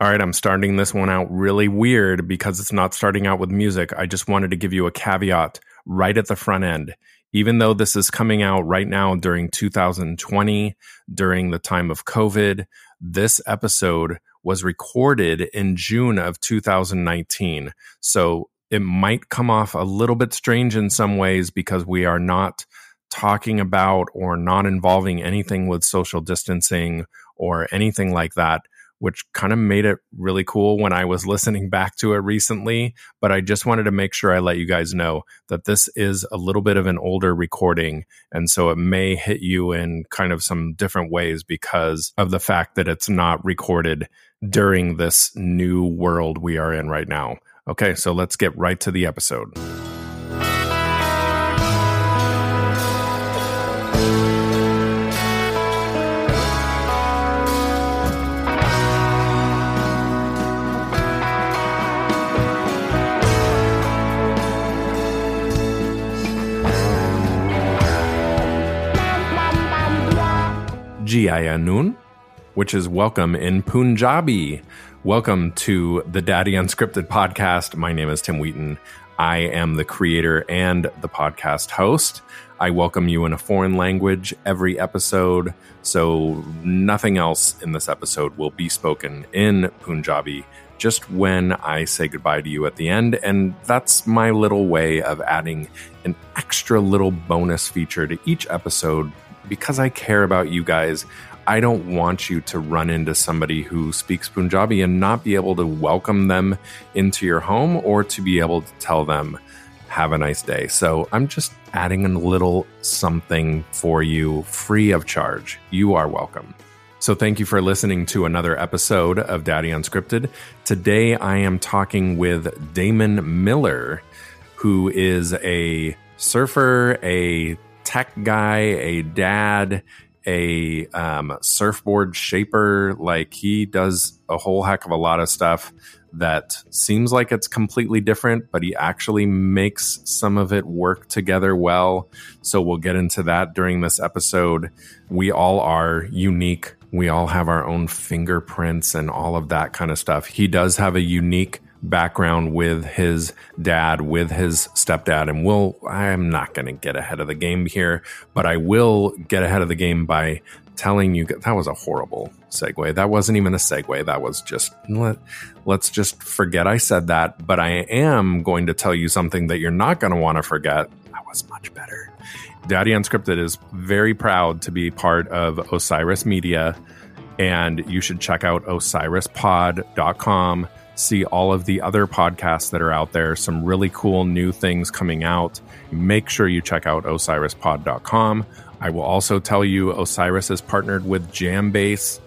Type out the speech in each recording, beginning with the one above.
All right, I'm starting this one out really weird because it's not starting out with music. I just wanted to give you a caveat right at the front end. Even though this is coming out right now during 2020, during the time of COVID, this episode was recorded in June of 2019. So it might come off a little bit strange in some ways because we are not talking about or not involving anything with social distancing or anything like that which kind of made it really cool when I was listening back to it recently. But I just wanted to make sure I let you guys know that this is a little bit of an older recording. And so it may hit you in kind of some different ways because of the fact that it's not recorded during this new world we are in right now. Okay, so let's get right to the episode. Jiayanun, which is welcome in Punjabi. Welcome to the Daddy Unscripted podcast. My name is Tim Wheaton. I am the creator and the podcast host. I welcome you in a foreign language every episode, so nothing else in this episode will be spoken in Punjabi just when I say goodbye to you at the end. And that's my little way of adding an extra little bonus feature to each episode because I care about you guys, I don't want you to run into somebody who speaks Punjabi and not be able to welcome them into your home or to be able to tell them, have a nice day. So I'm just adding a little something for you free of charge. You are welcome. So thank you for listening to another episode of Daddy Unscripted. Today I am talking with Damon Miller, who is a surfer, a tech guy, a dad, a um, surfboard shaper. Like he does a whole heck of a lot of stuff that seems like it's completely different, but he actually makes some of it work together well. So we'll get into that during this episode. We all are unique. We all have our own fingerprints and all of that kind of stuff. He does have a unique background with his dad, with his stepdad. And we'll, I'm not going to get ahead of the game here, but I will get ahead of the game by telling you that was a horrible segue. That wasn't even a segue. That was just, let, let's just forget I said that. But I am going to tell you something that you're not going to want to forget. That was much better. Daddy Unscripted is very proud to be part of Osiris Media. And you should check out osirispod.com see all of the other podcasts that are out there, some really cool new things coming out. Make sure you check out osirispod.com. I will also tell you Osiris is partnered with Jambase.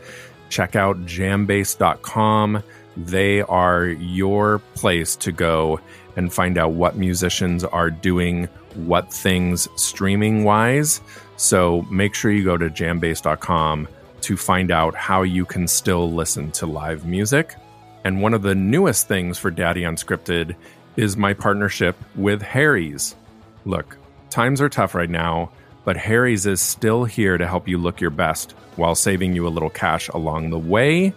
Check out jambase.com. They are your place to go and find out what musicians are doing what things streaming wise. So make sure you go to jambase.com to find out how you can still listen to live music. And one of the newest things for Daddy Unscripted is my partnership with Harry's. Look, times are tough right now, but Harry's is still here to help you look your best while saving you a little cash along the way.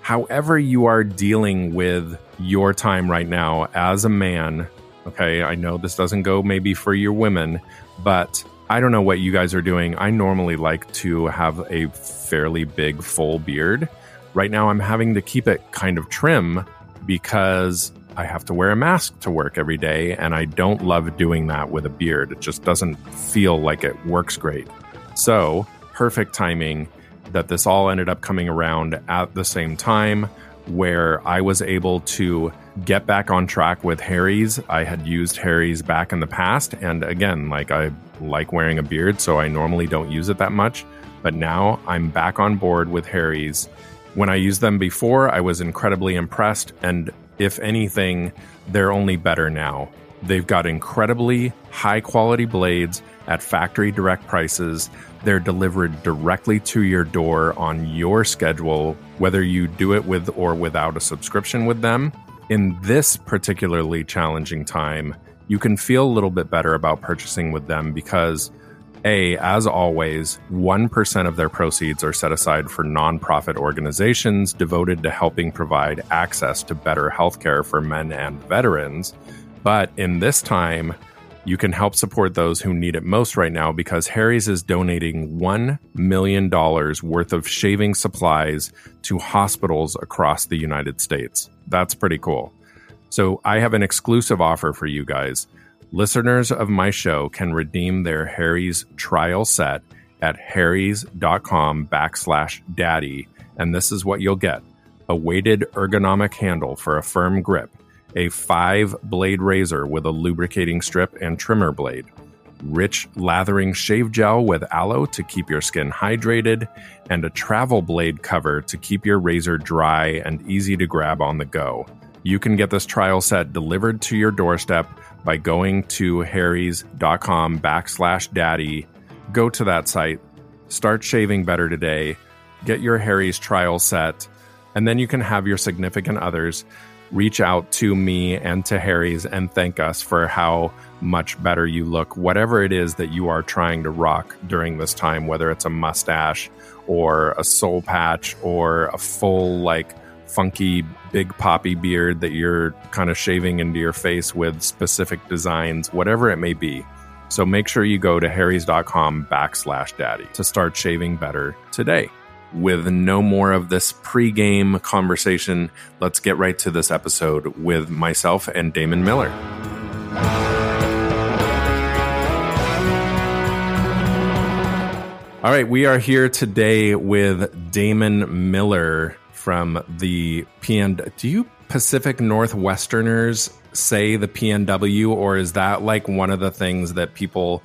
However, you are dealing with your time right now as a man, okay, I know this doesn't go maybe for your women, but I don't know what you guys are doing. I normally like to have a fairly big full beard. Right now, I'm having to keep it kind of trim because I have to wear a mask to work every day, and I don't love doing that with a beard. It just doesn't feel like it works great. So, perfect timing that this all ended up coming around at the same time where I was able to get back on track with Harry's. I had used Harry's back in the past, and again, like I like wearing a beard, so I normally don't use it that much. But now I'm back on board with Harry's when I used them before, I was incredibly impressed, and if anything, they're only better now. They've got incredibly high quality blades at factory direct prices. They're delivered directly to your door on your schedule, whether you do it with or without a subscription with them. In this particularly challenging time, you can feel a little bit better about purchasing with them because A, as always, 1% of their proceeds are set aside for nonprofit organizations devoted to helping provide access to better healthcare for men and veterans. But in this time, you can help support those who need it most right now because Harry's is donating $1 million worth of shaving supplies to hospitals across the United States. That's pretty cool. So I have an exclusive offer for you guys. Listeners of my show can redeem their Harry's trial set at harrys.com backslash daddy. And this is what you'll get a weighted ergonomic handle for a firm grip, a five blade razor with a lubricating strip and trimmer blade, rich lathering shave gel with aloe to keep your skin hydrated, and a travel blade cover to keep your razor dry and easy to grab on the go. You can get this trial set delivered to your doorstep by going to harrys.com backslash daddy. Go to that site, start shaving better today, get your Harry's trial set, and then you can have your significant others reach out to me and to Harry's and thank us for how much better you look, whatever it is that you are trying to rock during this time, whether it's a mustache or a soul patch or a full, like, funky big poppy beard that you're kind of shaving into your face with specific designs, whatever it may be. So make sure you go to harrys.com backslash daddy to start shaving better today. With no more of this pre-game conversation, let's get right to this episode with myself and Damon Miller. All right, we are here today with Damon Miller from the PN. Do you Pacific Northwesterners say the PNW, or is that like one of the things that people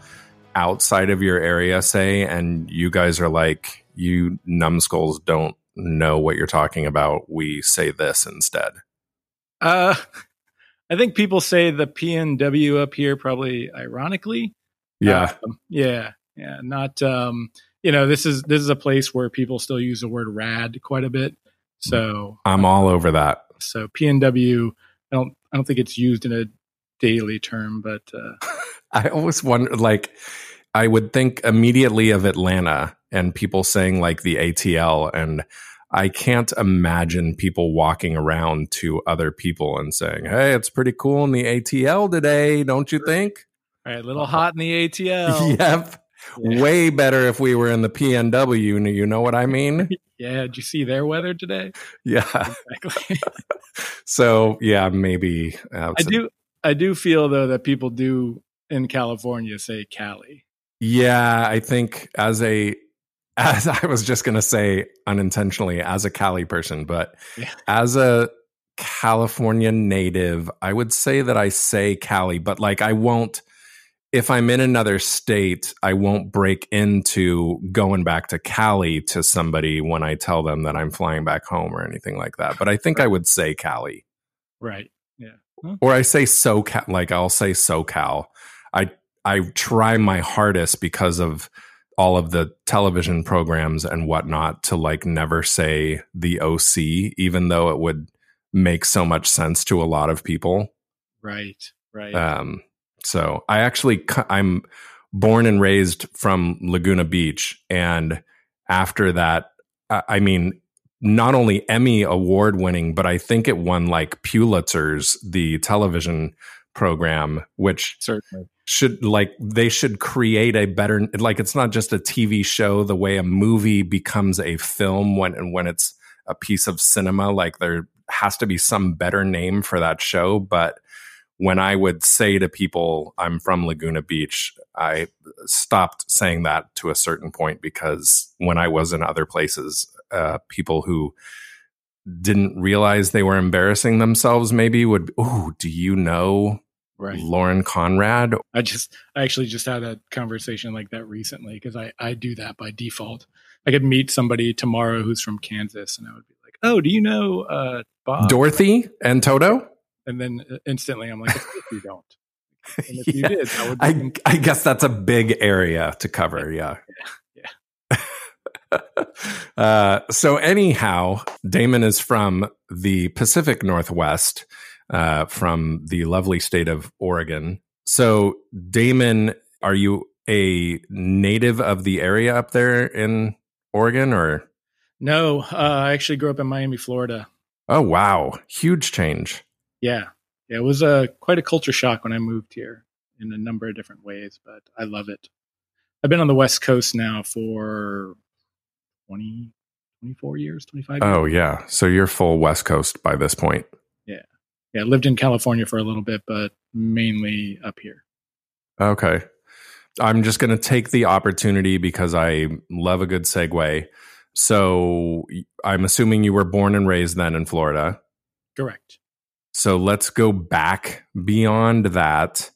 outside of your area say, and you guys are like, you numbskulls don't know what you're talking about. We say this instead. Uh, I think people say the PNW up here, probably ironically. Yeah, um, yeah, yeah. Not, um, you know, this is this is a place where people still use the word rad quite a bit. So I'm all over that. So PNW, I don't I don't think it's used in a daily term, but uh, I always wonder like I would think immediately of Atlanta and people saying like the ATL and I can't imagine people walking around to other people and saying, "Hey, it's pretty cool in the ATL today, don't you think?" All right, a little hot in the ATL. yep. Yeah. Way better if we were in the PNW. You know what I mean? yeah. Did you see their weather today? Yeah. Exactly. so yeah, maybe. Uh, I do. I do feel though that people do in California say Cali. Yeah, I think as a as I was just going to say unintentionally as a Cali person, but yeah. as a California native, I would say that I say Cali, but like I won't if I'm in another state, I won't break into going back to Cali to somebody when I tell them that I'm flying back home or anything like that. But I think I would say Cali. Right. Yeah. Huh? Or I say SoCal, like I'll say SoCal. I I try my hardest because of all of the television programs and whatnot to like never say the OC, even though it would make so much sense to a lot of people. Right. Right. Um, so I actually I'm born and raised from Laguna Beach, and after that, I mean, not only Emmy award winning, but I think it won like Pulitzer's, the television program, which certainly. should like they should create a better like it's not just a TV show the way a movie becomes a film when and when it's a piece of cinema like there has to be some better name for that show but when I would say to people, I'm from Laguna Beach, I stopped saying that to a certain point because when I was in other places, uh, people who didn't realize they were embarrassing themselves maybe would, oh, do you know right. Lauren Conrad? I just, I actually just had a conversation like that recently because I, I do that by default. I could meet somebody tomorrow who's from Kansas and I would be like, oh, do you know uh, Bob? Dorothy and Toto? And then uh, instantly I'm like, if you don't. And if yeah. you did, I, I, I, guess that's a big area to cover. Yeah. Yeah. yeah. uh, so, anyhow, Damon is from the Pacific Northwest, uh, from the lovely state of Oregon. So, Damon, are you a native of the area up there in Oregon or? No, uh, I actually grew up in Miami, Florida. Oh, wow. Huge change. Yeah. yeah it was a, quite a culture shock when I moved here in a number of different ways, but I love it. I've been on the West Coast now for 20, 24 years, 25 Oh, yeah. So you're full West Coast by this point. Yeah. Yeah. I lived in California for a little bit, but mainly up here. Okay. I'm just going to take the opportunity because I love a good segue. So I'm assuming you were born and raised then in Florida. Correct. So let's go back beyond that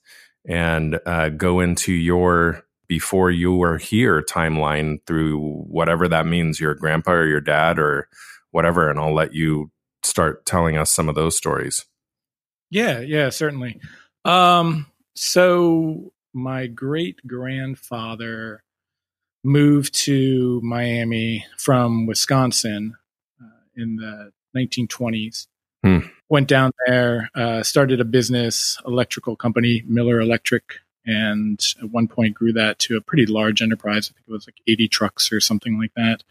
and uh, go into your before you were here timeline through whatever that means your grandpa or your dad or whatever and i'll let you start telling us some of those stories. Yeah yeah certainly. Um so my great grandfather moved to miami from wisconsin uh, in the 1920s hmm. Went down there uh, started a business electrical company miller electric and at one point grew that to a pretty large enterprise. I think it was like 80 trucks or something like that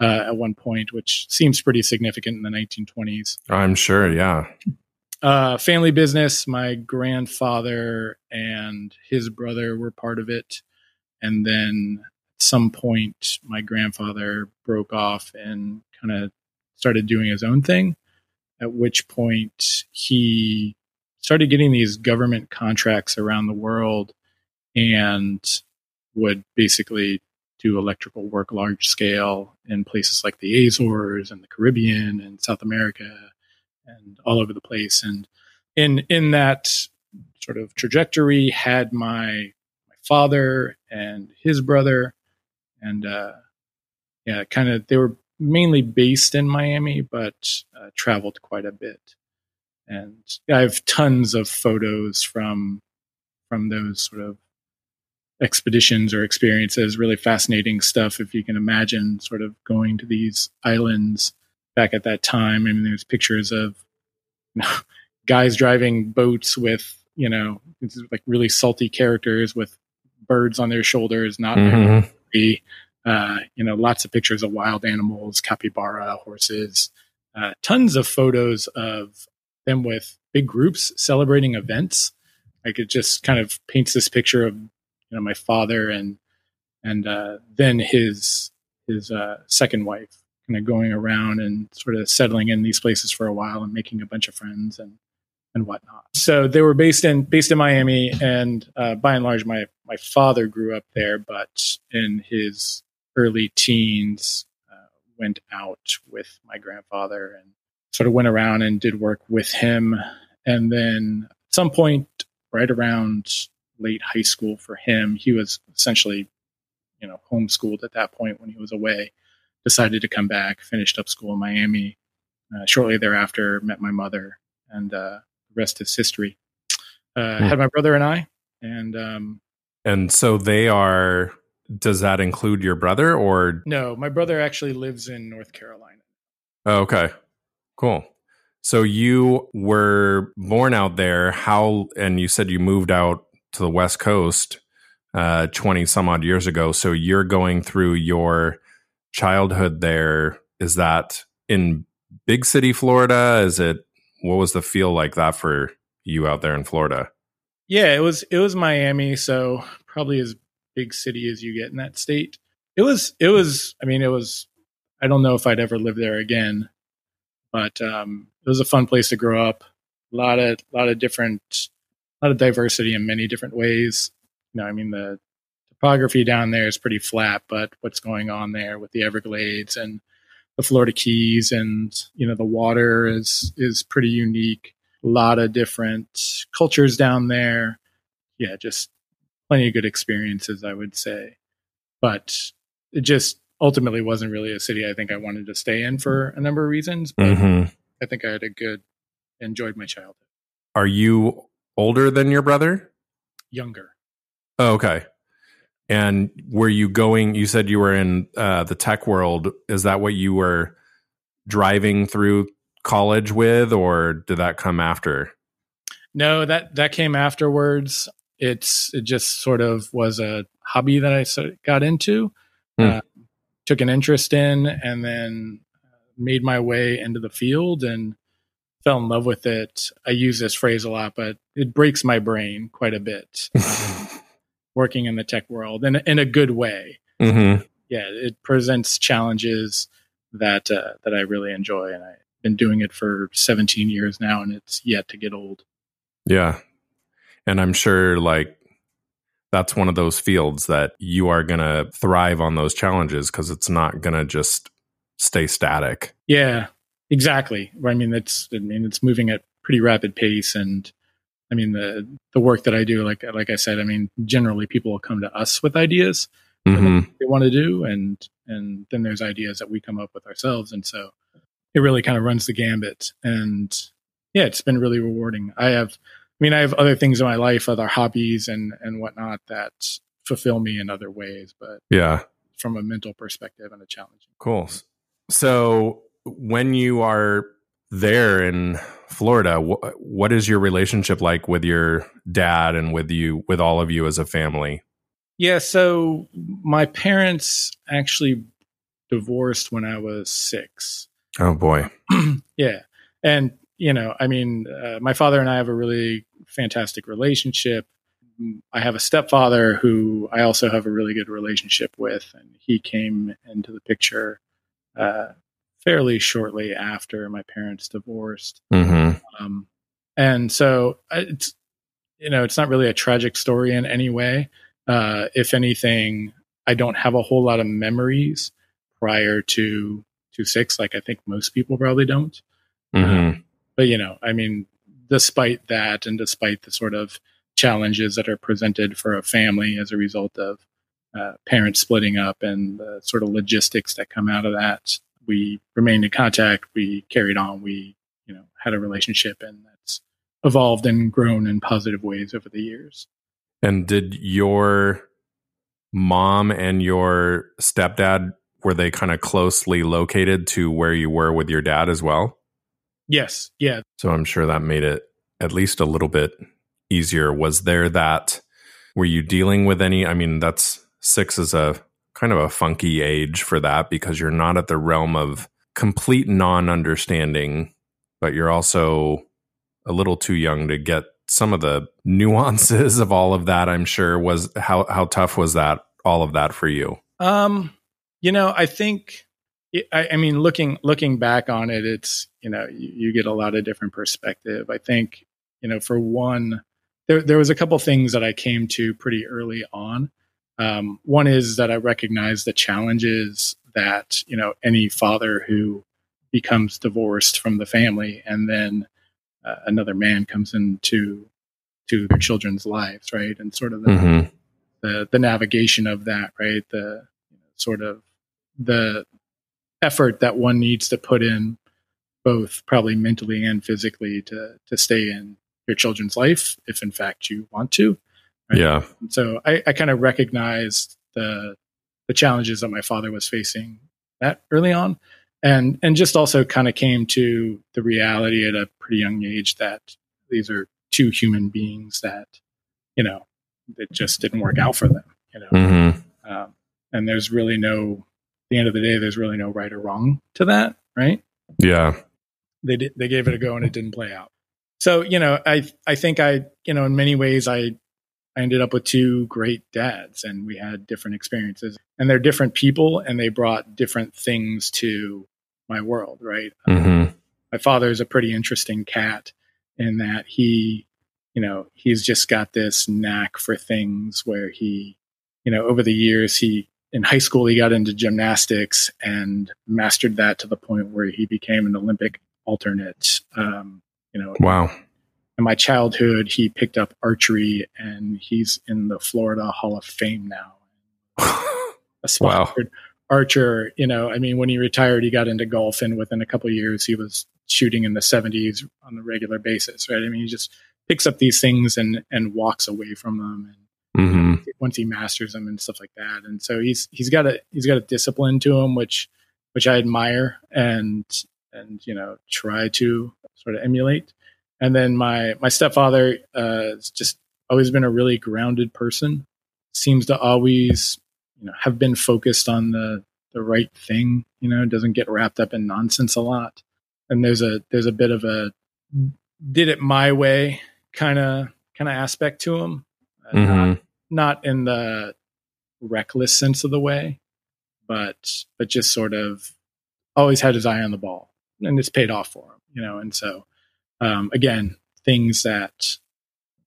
uh, at one point, which seems pretty significant in the 1920s. I'm sure, yeah. Uh, family business. My grandfather and his brother were part of it, and then at some point, my grandfather broke off and kind of started doing his own thing. At which point, he started getting these government contracts around the world and would basically do electrical work large scale in places like the Azores and the Caribbean and South America and all over the place. And in in that sort of trajectory had my my father and his brother and uh yeah kind of they were mainly based in Miami but uh, traveled quite a bit and I have tons of photos from from those sort of expeditions or experiences. Really fascinating stuff. If you can imagine, sort of going to these islands back at that time. I mean, there's pictures of you know, guys driving boats with you know like really salty characters with birds on their shoulders, not mm-hmm. Uh, you know, lots of pictures of wild animals, capybara, horses, uh, tons of photos of them with big groups celebrating events. Like it just kind of paints this picture of you know my father and and uh, then his his uh, second wife kind of going around and sort of settling in these places for a while and making a bunch of friends and and whatnot. So they were based in based in Miami, and uh, by and large, my my father grew up there, but in his early teens, uh, went out with my grandfather and sort of went around and did work with him. And then at some point, right around late high school for him, he was essentially, you know, homeschooled at that point when he was away. Decided to come back, finished up school in Miami. Uh, shortly thereafter, met my mother, and uh, the rest is history. Uh, hmm. Had my brother and I, and um, and so they are. Does that include your brother, or no? My brother actually lives in North Carolina. Oh, okay. Cool. So you were born out there. How, and you said you moved out to the West Coast uh, 20 some odd years ago. So you're going through your childhood there. Is that in big city Florida? Is it, what was the feel like that for you out there in Florida? Yeah, it was, it was Miami. So probably as big city as you get in that state. It was, it was, I mean, it was, I don't know if I'd ever live there again. But um, it was a fun place to grow up. A lot of a lot of different, a lot of diversity in many different ways. You know, I mean the topography down there is pretty flat, but what's going on there with the Everglades and the Florida Keys and you know the water is is pretty unique. A lot of different cultures down there. Yeah, just plenty of good experiences, I would say. But it just ultimately wasn't really a city I think I wanted to stay in for a number of reasons. But mm-hmm. I think I had a good, enjoyed my childhood. Are you older than your brother? Younger. Oh, okay. And were you going? You said you were in uh, the tech world. Is that what you were driving through college with, or did that come after? No, that that came afterwards. It's it just sort of was a hobby that I sort of got into, Hmm. uh, took an interest in, and then made my way into the field and fell in love with it. I use this phrase a lot, but it breaks my brain quite a bit. um, working in the tech world in, in a good way. hmm Yeah, it presents challenges that uh, that I really enjoy, and I've been doing it for 17 years now, and it's yet to get old. Yeah. And I'm sure like that's one of those fields that you are going to thrive on those challenges because it's not going to just stay static. Yeah, exactly. I mean, it's I mean it's moving at pretty rapid pace, and I mean the the work that I do, like like I said, I mean generally people will come to us with ideas hmm they want to do, and and then there's ideas that we come up with ourselves, and so it really kind of runs the gambit. And yeah, it's been really rewarding. I have, mean, I have other things in my life, other hobbies and and whatnot that fulfill me in other ways, but Yeah. from a mental perspective and a challenge. Cool. So when you are there in Florida, wh- what is your relationship like with your dad and with you, with all of you as a family? Yeah, so my parents actually divorced when I was six. Oh boy. yeah. And, you know, I mean, uh, my father and I have a really fantastic relationship. I have a stepfather who I also have a really good relationship with, and he came into the picture uh, fairly shortly after my parents divorced. hmm Um, and so uh, it's, you know, it's not really a tragic story in any way. Uh, if anything, I don't have a whole lot of memories prior to to six, like I think most people probably don't. hmm But you know, I mean, despite that, and despite the sort of challenges that are presented for a family as a result of uh, parents splitting up and the sort of logistics that come out of that, we remained in contact. We carried on. We, you know, had a relationship, and that's evolved and grown in positive ways over the years. And did your mom and your stepdad were they kind of closely located to where you were with your dad as well? Yes, yeah, So I'm sure that made it at least a little bit easier. Was there that were you dealing with any I mean that's 6 is a kind of a funky age for that because you're not at the realm of complete non-understanding but you're also a little too young to get some of the nuances of all of that I'm sure was how how tough was that all of that for you? Um, you know, I think, I, I mean, looking looking back on it, it's you know, you, you get a lot of different perspective. I think, you know, for one, there there was a couple things that I came to pretty early on. Um, one is that I recognize the challenges that you know any father who becomes divorced from the family and then uh, another man comes into to their children's lives, right? And sort of the Mhm. the the navigation of that, right? The sort of the effort that one needs to put in, both probably mentally and physically, to to stay in your children's life, if in fact you want to. Right. Yeah. And so I, I kind of recognized the the challenges that my father was facing that early on, and and just also kind of came to the reality at a pretty young age that these are two human beings that you know it just didn't work out for them. You know, Mhm. um, and there's really no. The end of the day, there's really no right or wrong to that, right? Yeah. they did, they gave it a go and it didn't play out. So you know, I I think I you know in many ways I I ended up with two great dads and we had different experiences and they're different people and they brought different things to my world, right? Mm-hmm. My father is a pretty interesting cat in that he you know he's just got this knack for things where he you know over the years he in high school he got into gymnastics and mastered that to the point where he became an olympic alternate um, you know Wow. in my childhood he picked up archery and he's in the florida hall of fame now a Wow. archer you know i mean when he retired he got into golf and within a couple of years he was shooting in the 70s on a regular basis right i mean he just picks up these things and and walks away from them and Mhm. once he masters them and stuff like that and so he's he's got a he's got a discipline to him which which i admire and and you know try to sort of emulate and then my my stepfather uh has just always been a really grounded person seems to always, you know, have been focused on the the right thing. You know, doesn't get wrapped up in nonsense a lot. And there's a there's a bit of a did it my way kind of kind of aspect to him. Mhm. not, not in the reckless sense of the way, but but just sort of always had his eye on the ball, and it's paid off for him. You know, and so um, again, things that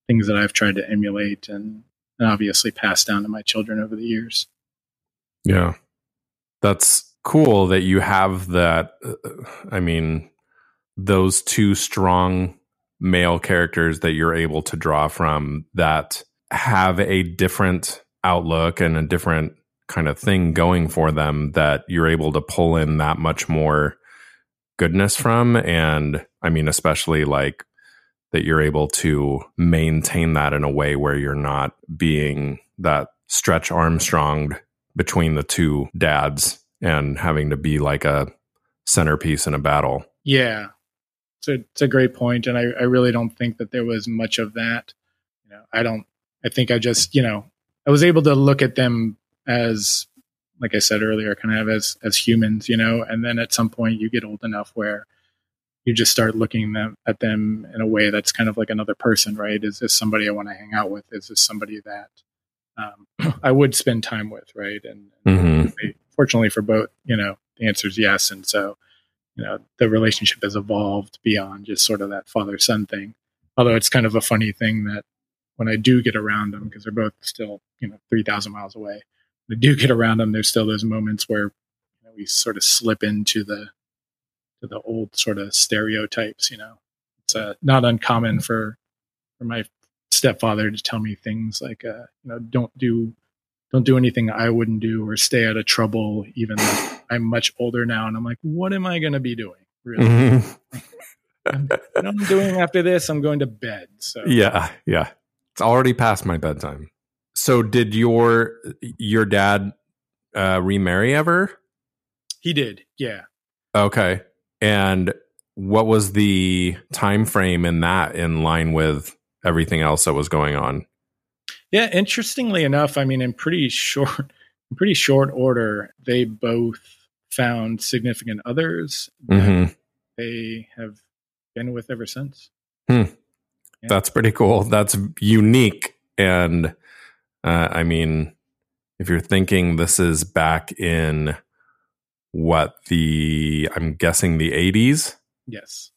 things that I've tried to emulate and, and obviously pass down to my children over the years. Yeah. That's cool that you have that. uh, I mean, those two strong male characters that you're able to draw from that have a different outlook and a different kind of thing going for them that you're able to pull in that much more goodness from. And I mean, especially like that you're able to maintain that in a way where you're not being that stretch Armstrong between the two dads and having to be like a centerpiece in a battle. Yeah, it's a, it's a great point, and I, I really don't think that there was much of that. You know, I don't. I think I just you know I was able to look at them as, like I said earlier, kind of as as humans, you know, and then at some point you get old enough where you just start looking them at them in a way that's kind of like another person, right? Is this somebody I want to hang out with? Is this somebody that um, I would spend time with, right? And, mm-hmm fortunately for both, you know, the answer is yes. And so, you know, the relationship has evolved beyond just sort of that father son thing. Although it's kind of a funny thing that when I do get around them, because they're both still, you know, 3,000 miles away, when I do get around them, there's still those moments where you know, we sort of slip into the, to the old sort of stereotypes, you know, it's uh, not uncommon for, for my stepfather to tell me things like, uh, you know, don't do don't do anything I wouldn't do or stay out of trouble, even though I'm much older now. And I'm like, what am I going to be doing? Really? Mhm. What I'm doing after this, I'm going to bed. So Yeah, yeah. It's already past my bedtime. So did your your dad uh remarry ever? he did. Yeah. Okay. And what was the time frame in that in line with everything else that was going on? Yeah. Interestingly enough, I mean, in pretty short, in pretty short order, they both found significant others that Mhm. they have been with ever since. That's pretty cool. That's unique and uh I mean if you're thinking this is back in what the I'm guessing the 80s Yes.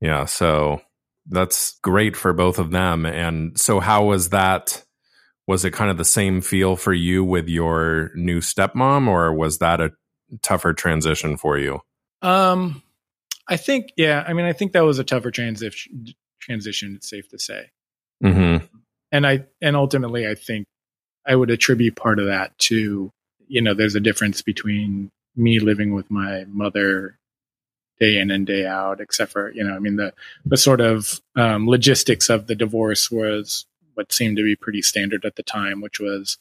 Yeah, so that's great for both of them. And so, how was that? Was it kind of the same feel for you with your new stepmom, or was that a tougher transition for you? Um, I think, yeah, I mean, I think that was a tougher transition, transition, it's safe to say. Mm-hmm. and I and ultimately I think I would attribute part of that to you know there's a difference between me living with my mother day in and day out except for you know I mean the the sort of um, logistics of the divorce was what seemed to be pretty standard at the time which was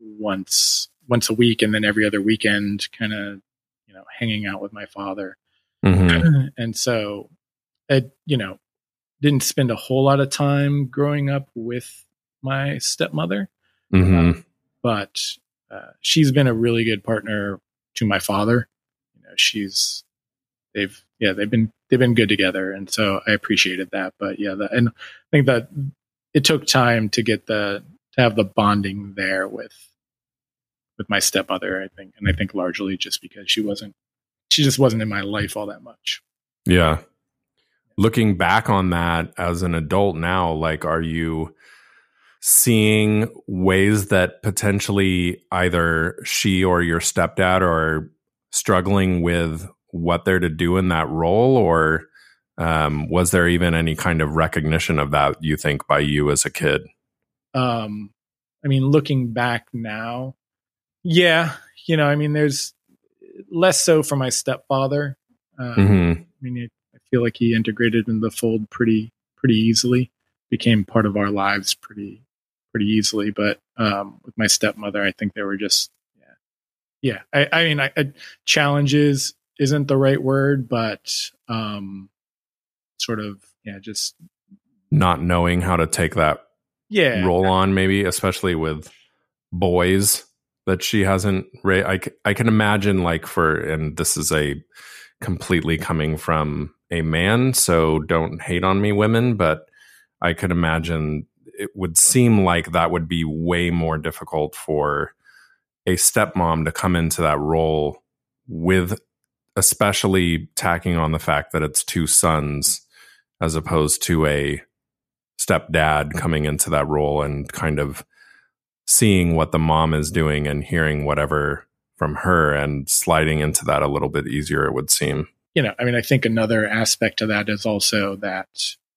once once a week and then every other weekend kind of you know hanging out with my father Mm-hmm. and so it you know, didn't spend a whole lot of time growing up with my stepmother, Mm-hmm. but uh, she's been a really good partner to my father. You know, she's they've yeah they've been they've been good together, and so I appreciated that. But yeah, the, and I think that it took time to get the to have the bonding there with with my stepmother. I think, and I think largely just because she wasn't she just wasn't in my life all that much. Yeah. Looking back on that as an adult now, like, are you seeing ways that potentially either she or your stepdad are struggling with what they're to do in that role, or um, was there even any kind of recognition of that? You think by you as a kid? um i mean looking back now yeah you know i mean there's less so for my stepfather um, hmm i mean feel like he integrated in the fold pretty pretty easily. Became part of our lives pretty pretty easily. But um with my stepmother i think they were just yeah. Yeah i i mean I, I challenges isn't the right word but um sort of yeah just Not knowing how to take that yeah. roll on, maybe, especially with boys that she hasn't ra- I, I can imagine like for and this is a completely coming from a man so don't hate on me women but i could imagine it would seem like that would be way more difficult for a stepmom to come into that role with especially tacking on the fact that it's two sons as opposed to a stepdad coming into that role and kind of seeing what the mom is doing and hearing whatever from her and sliding into that a little bit easier it would seem you know i mean i think another aspect to that is also that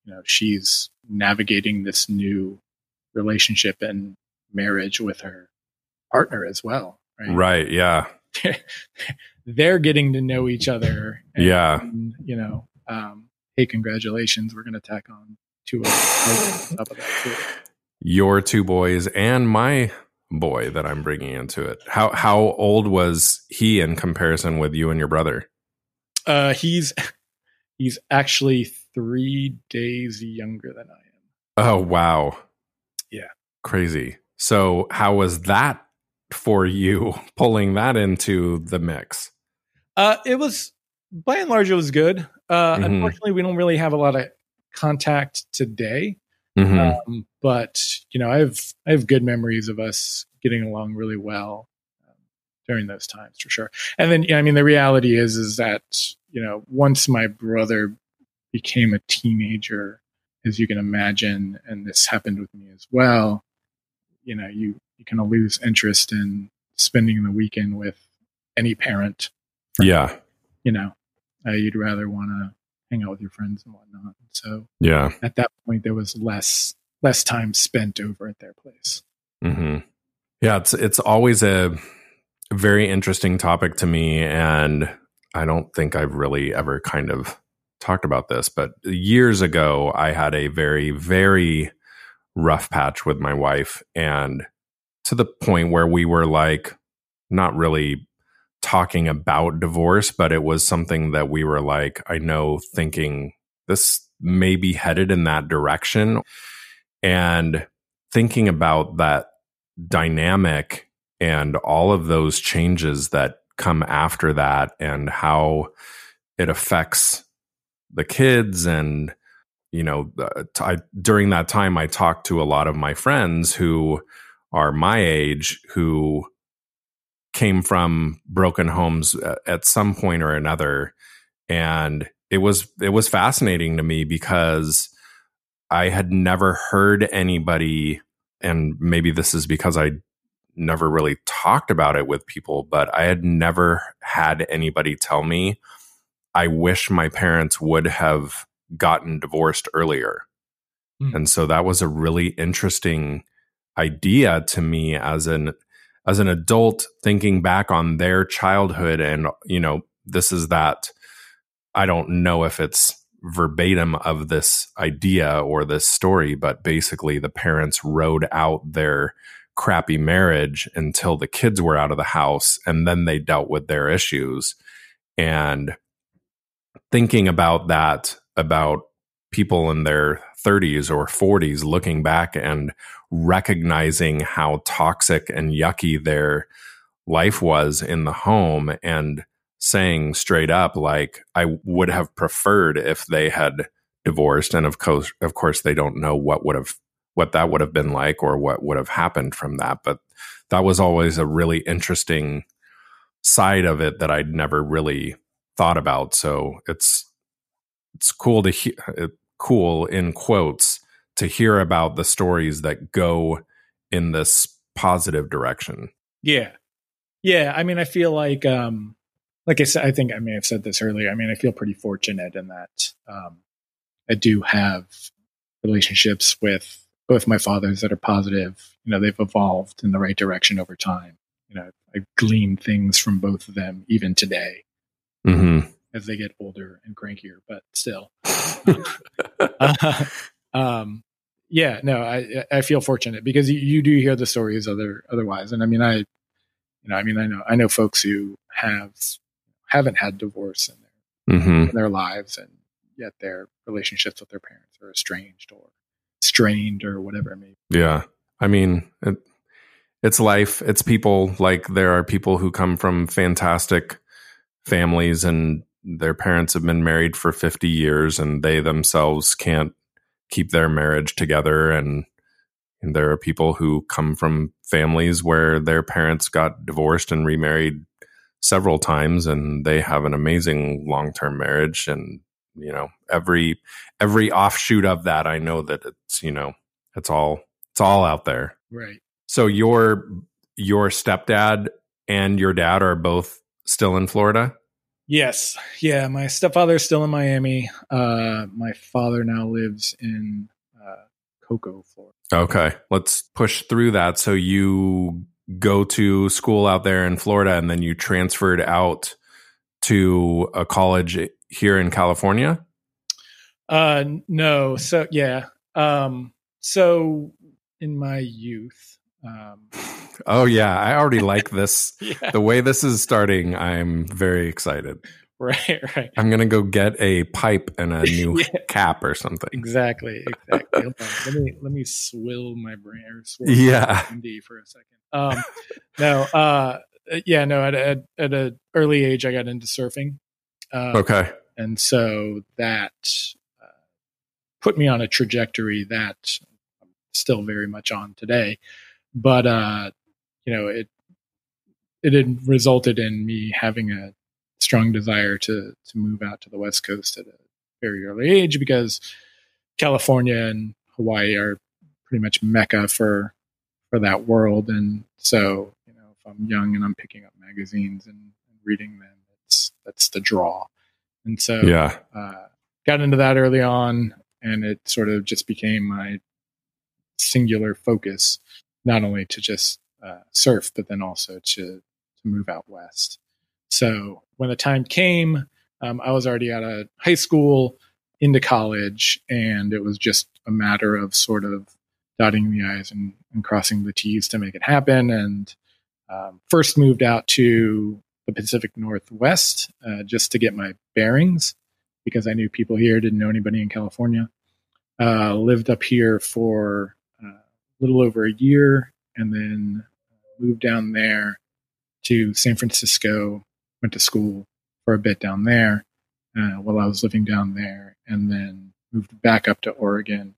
you know she's navigating this new relationship and marriage with her partner as well right right yeah they're getting to know each other and, yeah you know um, hey congratulations we're going to tack on two of top of that too your two boys and my boy that I'm bringing into it. How how old was he in comparison with you and your brother? Uh, he's he's actually three days younger than I am. Oh wow! Yeah, crazy. So how was that for you pulling that into the mix? Uh, it was by and large it was good. Uh, mm-hmm. Unfortunately, we don't really have a lot of contact today. Mm-hmm. Um, but you know, I have I have good memories of us getting along really well during those times for sure. And then, yeah, I mean, the reality is is that you know, once my brother became a teenager, as you can imagine, and this happened with me as well, you know, you you kind of lose interest in spending the weekend with any parent. Yeah, you know, uh, you'd rather want to hang out with your friends and whatnot. So yeah, at that point there was less less time spent over at their place. Mm-hmm. Yeah, it's it's always a very interesting topic to me, and I don't think I've really ever kind of talked about this, but years ago I had a very very rough patch with my wife, and to the point where we were like not really talking about divorce, but it was something that we were like, I know, thinking this may be headed in that direction. And thinking about that dynamic and all of those changes that come after that and how it affects the kids and you know I, during that time i talked to a lot of my friends who are my age who came from broken homes uh, at some point or another. And it was it was fascinating to me because I had never heard anybody and maybe this is because I never really talked about it with people but I had never had anybody tell me I wish my parents would have gotten divorced earlier. Mm. And so that was a really interesting idea to me as an as an adult thinking back on their childhood and you know this is that i don't know if it's verbatim of this idea or this story but basically the parents rode out their crappy marriage until the kids were out of the house and then they dealt with their issues. And thinking about that about people in their 30s or 40s looking back and recognizing how toxic and yucky their life was in the home and saying straight up like I would have preferred if they had divorced. And of course of course they don't know what would have what that would have been like or what would have happened from that but that was always a really interesting side of it that I'd never really thought about so it's it's cool to hear cool in quotes to hear about the stories that go in this positive direction. Yeah. Yeah. I mean, I feel like, um, like I said, I think I may have said this earlier. I mean, I feel pretty fortunate in that um, I do have relationships with both my fathers that are positive. You know, they've evolved in the right direction over time. You know, I glean things from both of them even today. Mm-hmm as they get older and crankier, but still. uh, um, yeah, no, I I feel fortunate because you, you do hear the stories other otherwise, and I mean, I, you know, I mean, I know I know folks who have haven't had divorce in their mm-hmm. in their lives, and yet their relationships with their parents are estranged or strained or whatever it may be. Yeah, I mean, it, it's life. It's people. Like there are people who come from fantastic families and their parents have been married for 50 years and they themselves can't keep their marriage together and, and there are people who come from families where their parents got divorced and remarried several times and they have an amazing long-term marriage and you know every every offshoot of that i know that it's you know it's all it's all out there right so your your stepdad and your dad are both still in florida Yes. Yeah. My stepfather's still in Miami. Uh, my father now lives in uh, Cocoa, Florida. Okay. Let's push through that. So you go to school out there in Florida and then you transferred out to a college here in California? Uh, no. So, yeah. Um, so in my youth, um, oh yeah, I already like this. yeah. The way this is starting, I'm very excited. Right, right. I'm gonna go get a pipe and a new Yeah. cap or something. Exactly, exactly. Let me let me swill my brain. Or swirl Yeah. MD for a second. Um, no, uh, yeah, no. At at at an early age, I got into surfing. Uh, Okay. and so that uh, put me on a trajectory that I'm still very much on today. But uh, you know, it it resulted in me having a strong desire to to move out to the West Coast at a very early age because California and Hawaii are pretty much mecca for for that world, and so you know, if I'm young and I'm picking up magazines and, and reading them, that's the draw. And so, Yeah. uh, got into that early on, and it sort of just became my singular focus, not only to just uh, surf, but then also to to move out west. So when the time came, um, I was already out of high school into college, and it was just a matter of sort of dotting the i's and, and crossing the t's to make it happen. And um, first moved out to the Pacific Northwest uh, just to get my bearings because I knew people here, didn't know anybody in California. Uh, lived up here for uh, a little over a year and then moved down there to San Francisco, went to school for a bit down there uh, while I was living down there, and then moved back up to Oregon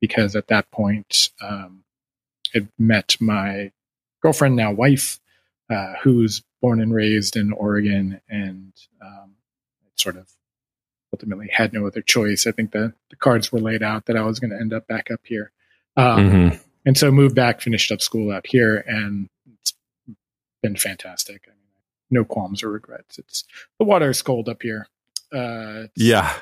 because at that point um, I'd met my girlfriend, now wife, uh, who's born and raised in Oregon, and um, sort of ultimately had no other choice. I think the, the cards were laid out that I was going to end up back up here. Um, Mhm. And so moved back, finished up school out here, and it's been fantastic. I mean, no qualms or regrets. It's the water is cold up here. Uh, Yeah.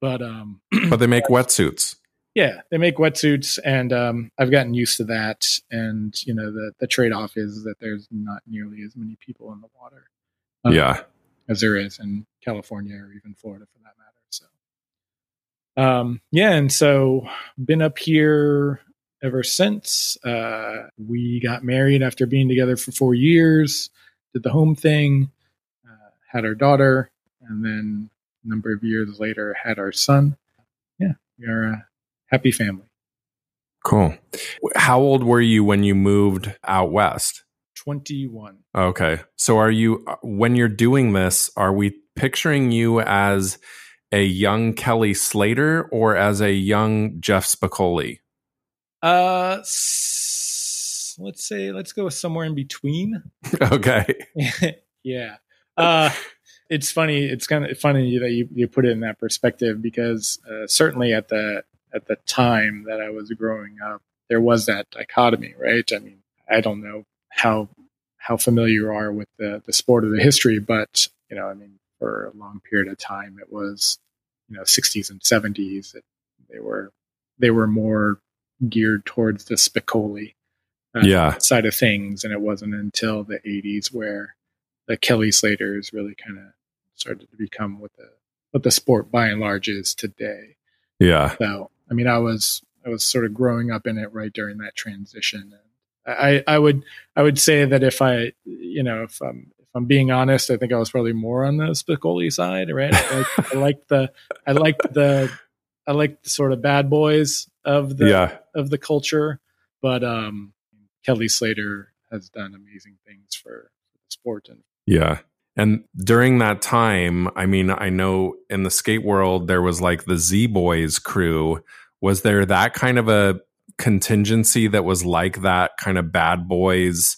but um, But they make wetsuits. Yeah, they make wetsuits, and um, I've gotten used to that. And you know, the the trade off is that there's not nearly as many people in the water uh, Yeah. as there is in California or even Florida for that matter. So, um, yeah, and so been up here ever since. Uh, we got married after being together for four years. Did the home thing, uh, had our daughter, and then a number of years later had our son. Yeah, we are a happy family. Cool. How old were you when you moved out west? 21. Okay. So are you when you're doing this, are we picturing you as a young Kelly Slater or as a young Jeff Spicoli? Uh, s- let's say let's go somewhere in between. okay. yeah. Uh, it's funny. It's kind of funny that you, you put it in that perspective because uh, certainly at the at the time that I was growing up, there was that dichotomy, right? I mean, I don't know how how familiar you are with the the sport or the history, but you know, I mean, for a long period of time, it was you know 60s and 70s. It, they were they were more geared towards the Spicoli uh, Yeah. side of things, and it wasn't until the 80s where the Kelly Slaters really kind of started to become what the what the sport by and large is today. Yeah. So, I mean, I was I was sort of growing up in it right during that transition. I I would I would say that if I you know if I'm if I'm being honest, I think I was probably more on the Spicoli side, right? I like I liked the I liked the I liked the sort of bad boys of the Yeah. of the culture, but um, Kelly Slater has done amazing things for the sport and yeah. And during that time, I mean, I know in the skate world there was like the Z Boys crew. Was there that kind of a contingency that was like that kind of bad boys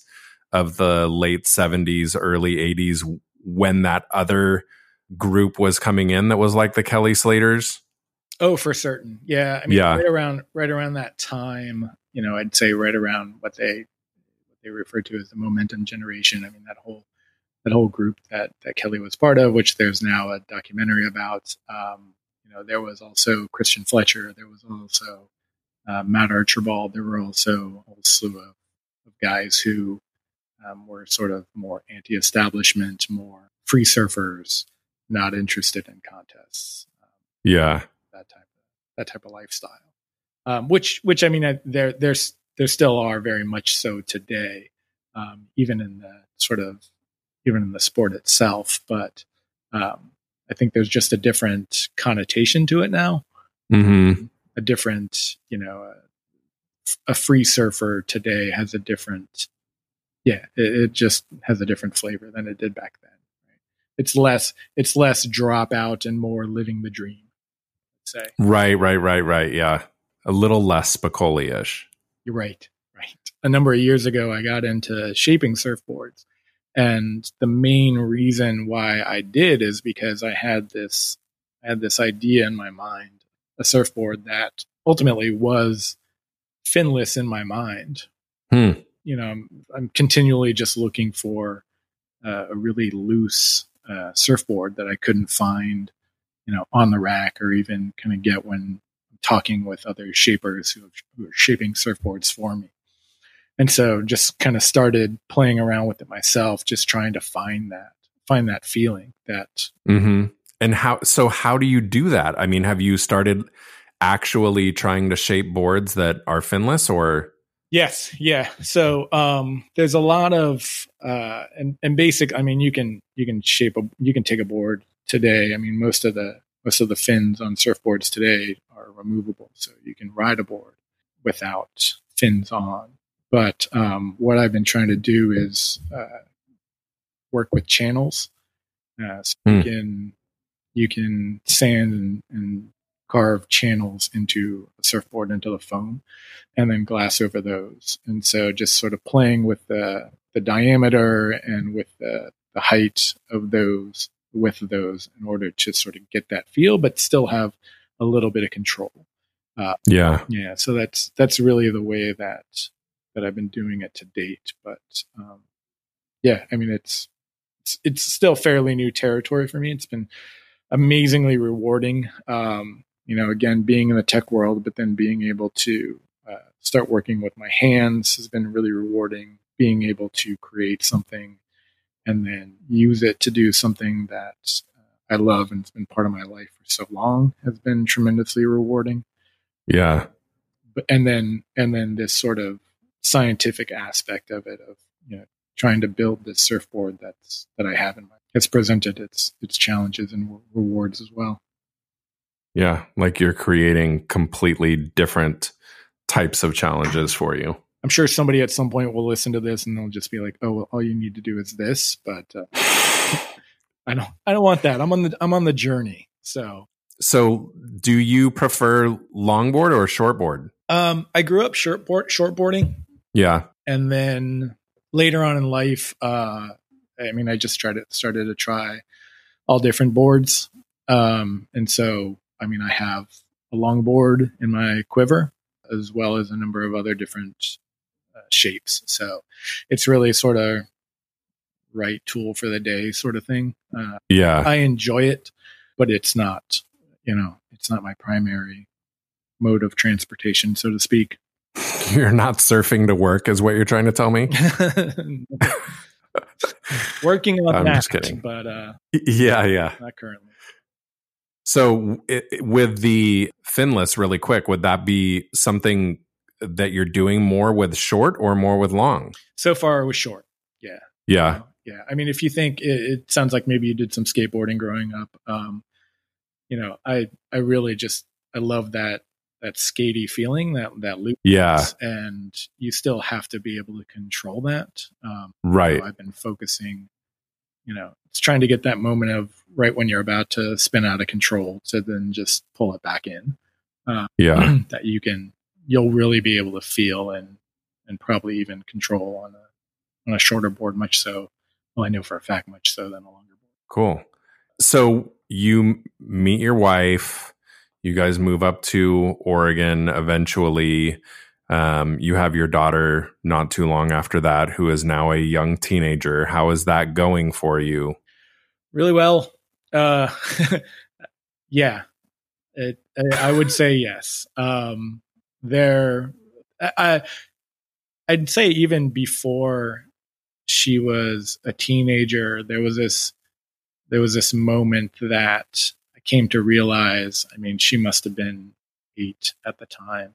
of the late 70s, early 80s when that other group was coming in that was like the Kelly Slaters? Oh, for certain. Yeah. I mean, Yeah. right around right around that time, you know, I'd say right around what they what they refer to as the momentum generation. I mean, that whole that whole group that that Kelly was part of, which there's now a documentary about. Um, you know, there was also Christian Fletcher. There was also uh, Matt Archbold. There were also a whole slew of, of guys who um, were sort of more anti-establishment, more free surfers, not interested in contests. Um, Yeah. that type of that type of lifestyle. Um, which which I mean I- there there's there still are very much so today, um, even in the sort of even in the sport itself. But um, I think there's just a different connotation to it now. hmm A different you know a, a free surfer today has a different yeah it, it just has a different flavor than it did back then. Right? It's less it's less dropout and more living the dream. Say. Right, right, right, right. Yeah. A little less Spicoli ish. You're right. Right. A number of years ago, I got into shaping surfboards. And the main reason why I did is because I had this, I had this idea in my mind, a surfboard that ultimately was finless in my mind. Hmm. You know, I'm, I'm continually just looking for uh, a really loose uh, surfboard that I couldn't find, you know, on the rack or even kind of get when talking with other shapers who, who are shaping surfboards for me. And so just kind of started playing around with it myself, just trying to find that, find that feeling that hmm And how, so how do you do that? I mean, have you started actually trying to shape boards that are finless or? Yes, yeah. So um, there's a lot of uh, and and basic. I mean, you can you can shape a you can take a board today. I mean, most of the most of the fins on surfboards today are removable, so you can ride a board without fins on. But um, what I've been trying to do is uh, work with channels. Uh, so Hmm. you can you can sand and, and carve channels into a surfboard into the foam and then glass over those. And so just sort of playing with the, the diameter and with the, the height of those, of those in order to sort of get that feel, but still have a little bit of control. Yeah. Yeah. So that's, that's really the way that, that I've been doing it to date. But, um, yeah, I mean, it's, it's, it's still fairly new territory for me. It's been amazingly rewarding. Um, you know, again, being in the tech world, but then being able to uh, start working with my hands has been really rewarding. Being able to create something and then use it to do something that uh, I love and it's been part of my life for so long has been tremendously rewarding. Yeah. But and then and then this sort of scientific aspect of it of you know trying to build this surfboard that's that I have in my it's presented its its challenges and re- rewards as well. Yeah. Like you're creating completely different types of challenges for you. I'm sure somebody at some point will listen to this and they'll just be like, "Oh, well, all you need to do is this." But uh, I don't, I don't want that. I'm on the, I'm on the journey. So, So do you prefer longboard or shortboard? um, I grew up shortboard, shortboarding, Yeah. and then later on in life, uh, I mean, I just tried to started to try all different boards, um, and so I mean, I have a longboard in my quiver as well as a number of other different uh, shapes. So it's really sort of right tool for the day sort of thing. Uh, Yeah. I enjoy it, but it's not, you know, it's not my primary mode of transportation, so to speak. You're not surfing to work, is what you're trying to tell me? Working on I'm that, just kidding. but uh, yeah. Yeah. not currently. So it, with the finless, really quick, would that be something that you're doing more with short or more with long? So far, it was short. Yeah. Yeah. Yeah. I mean, if you think it, it sounds like maybe you did some skateboarding growing up, um, you know, I, I really just, I love that, that skatey feeling that that loop Yeah. and you still have to be able to control that um, Right. so I've been focusing, you know, it's trying to get that moment of right when you're about to spin out of control to then just pull it back in. Yeah. that you can, you'll really be able to feel and and probably even control on a on a shorter board, much so. Well, I know for a fact, much so than a longer board. Cool. So you meet your wife. You guys move up to Oregon eventually. Um, you have your daughter not too long after that, who is now a young teenager. How is that going for you? Really well. Uh, yeah, it, I, would say yes. Um, there, I, I'd say even before she was a teenager, there was this, there was this moment that came to realize. I mean, she must have been eight at the time,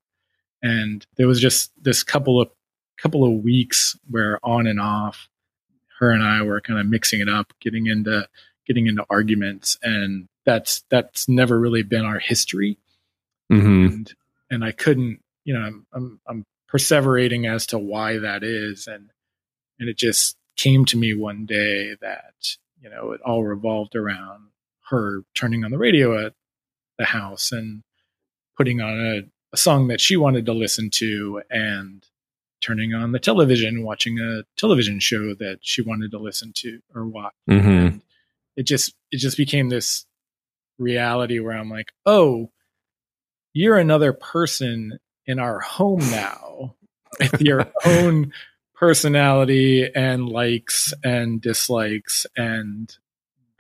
and there was just this couple of couple of weeks where on and off, her and I were kind of mixing it up, getting into getting into arguments, and that's that's never really been our history hmm and and I couldn't, you know, I'm I'm I'm perseverating as to why that is, and and it just came to me one day that you know it all revolved around her turning on the radio at the house and putting on a, a song that she wanted to listen to and turning on the television watching a television show that she wanted to listen to or watch hmm and it just it just became this reality where I'm like, oh, you're another person in our home now with your own personality and likes and dislikes. And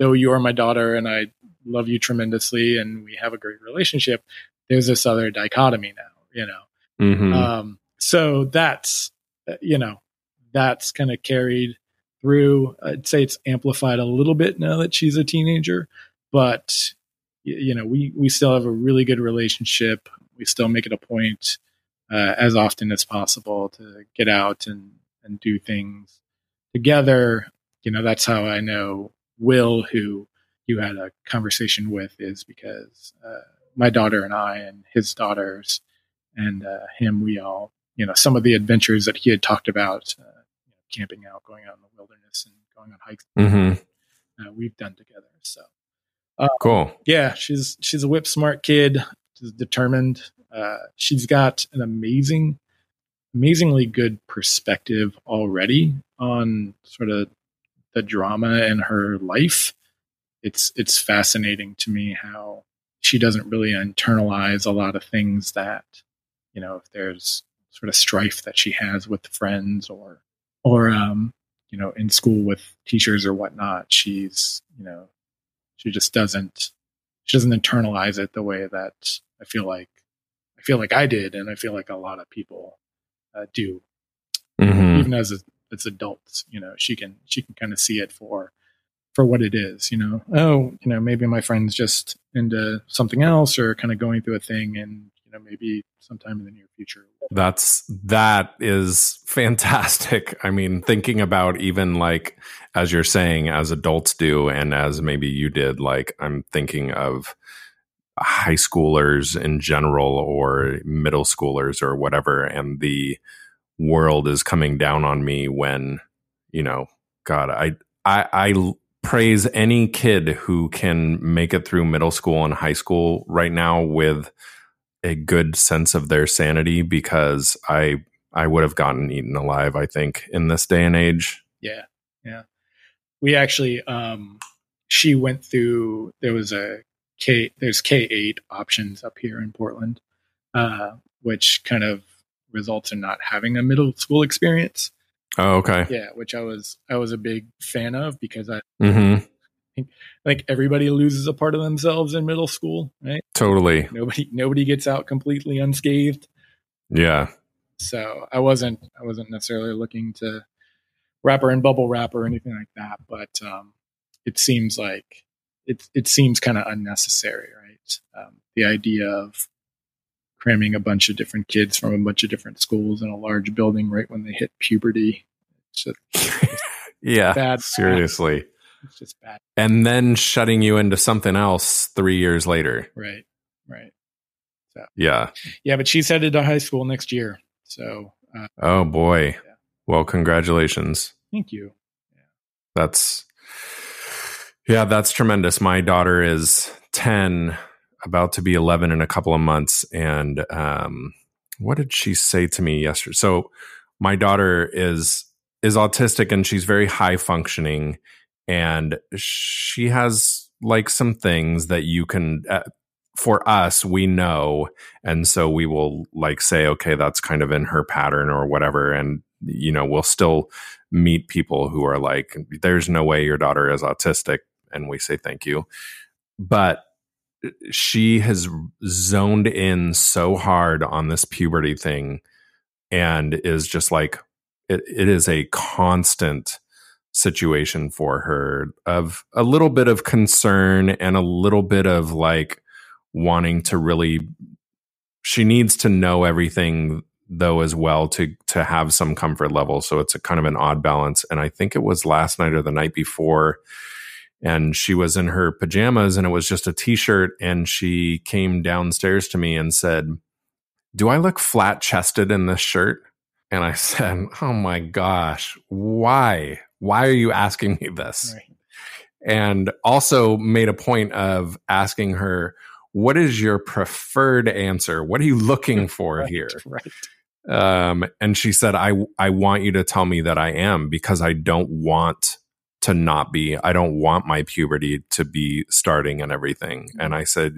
though you are my daughter and I love you tremendously and we have a great relationship, there's this other dichotomy now, you know. hmm Um, so that's, uh, you know, that's kind of carried through. I'd say it's amplified a little bit now that she's a teenager, but you know, we we still have a really good relationship. We still make it a point uh, as often as possible to get out and and do things together. You know, that's how I know Will, who you had a conversation with, is because uh, my daughter and I and his daughters and uh, him, we all, you know, some of the adventures that he had talked about, uh, you know, camping out, going out in the wilderness, and going on hikes, mm-hmm. uh, we've done together. So Cool. yeah, she's she's a whip smart kid. She's determined. Uh, she's got an amazing, amazingly good perspective already on sort of the drama in her life. It's it's fascinating to me how she doesn't really internalize a lot of things that you know if there's sort of strife that she has with friends or or um, you know in school with teachers or whatnot. She's you know she just doesn't she doesn't internalize it the way that I feel like I feel like I did, and I feel like a lot of people uh, do, hmm even as as adults. You know, she can she can kind of see it for for what it is. You know, oh, you know, maybe my friend's just into something else, or kind of going through a thing, and you know, maybe sometime in the near future. That's that is fantastic. I mean, thinking about even like as you're saying, as adults do, and as maybe you did, like I'm thinking of high schoolers in general or middle schoolers or whatever, and the world is coming down on me when, you know, God, I I, I praise any kid who can make it through middle school and high school right now with a good sense of their sanity because I I would have gotten eaten alive, I think, in this day and age. Yeah, yeah. We actually, um, she went through. There was a K. There's K eight options up here in Portland, uh, which kind of results in not having a middle school experience. Oh, okay. Yeah, which I was I was a big fan of because I mm-hmm. i think everybody loses a part of themselves in middle school, right? Totally. Nobody nobody gets out completely unscathed. Yeah. So I wasn't I wasn't necessarily looking to wrap her in bubble wrap or anything like that, but um, it seems like it it seems kind of unnecessary, right? Um, the idea of cramming a bunch of different kids from a bunch of different schools in a large building right when they hit puberty. It's just, Yeah. Bad. Seriously. it's just bad. And then shutting you into something else three years later. Right. Right. So Yeah. yeah, but she's headed to high school next year. So uh, Oh boy. Yeah. Well, congratulations. thank you. That's yeah, that's tremendous. My daughter is 10, about to be 11 in a couple of months and um what did she say to me yesterday? So my daughter is is autistic and she's very high functioning and she has like some things that you can uh, for us we know and so we will like say okay that's kind of in her pattern or whatever and you know we'll still meet people who are like there's no way your daughter is autistic and we say thank you but she has zoned in so hard on this puberty thing and is just like it, it is a constant situation for her of a little bit of concern and a little bit of like wanting to really she needs to know everything though as well to to have some comfort level. So it's a kind of an odd balance. And i think it was last night or the night before and she was in her pajamas and it was just a t-shirt and she came downstairs to me and said do i look flat chested in this shirt? And i said oh my gosh why? Why are you asking me this? Right. and also made a point of asking her what is your preferred answer? What are you looking for Right, here? Right. um, and she said i i want you to tell me that i am because i don't want to not be i don't want my puberty to be starting and everything and i said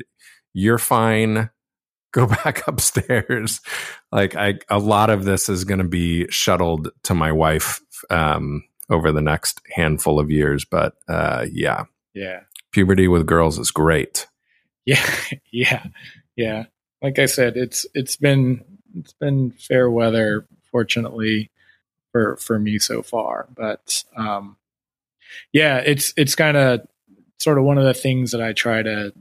you're fine go back upstairs like i a lot of this is going to be shuttled to my wife um over the next handful of years but uh yeah Yeah. puberty with girls is great Yeah. Yeah. Yeah. Like I said, it's it's been it's been fair weather, fortunately, for for me so far. But um yeah, it's it's kind of sort of one of the things that I try to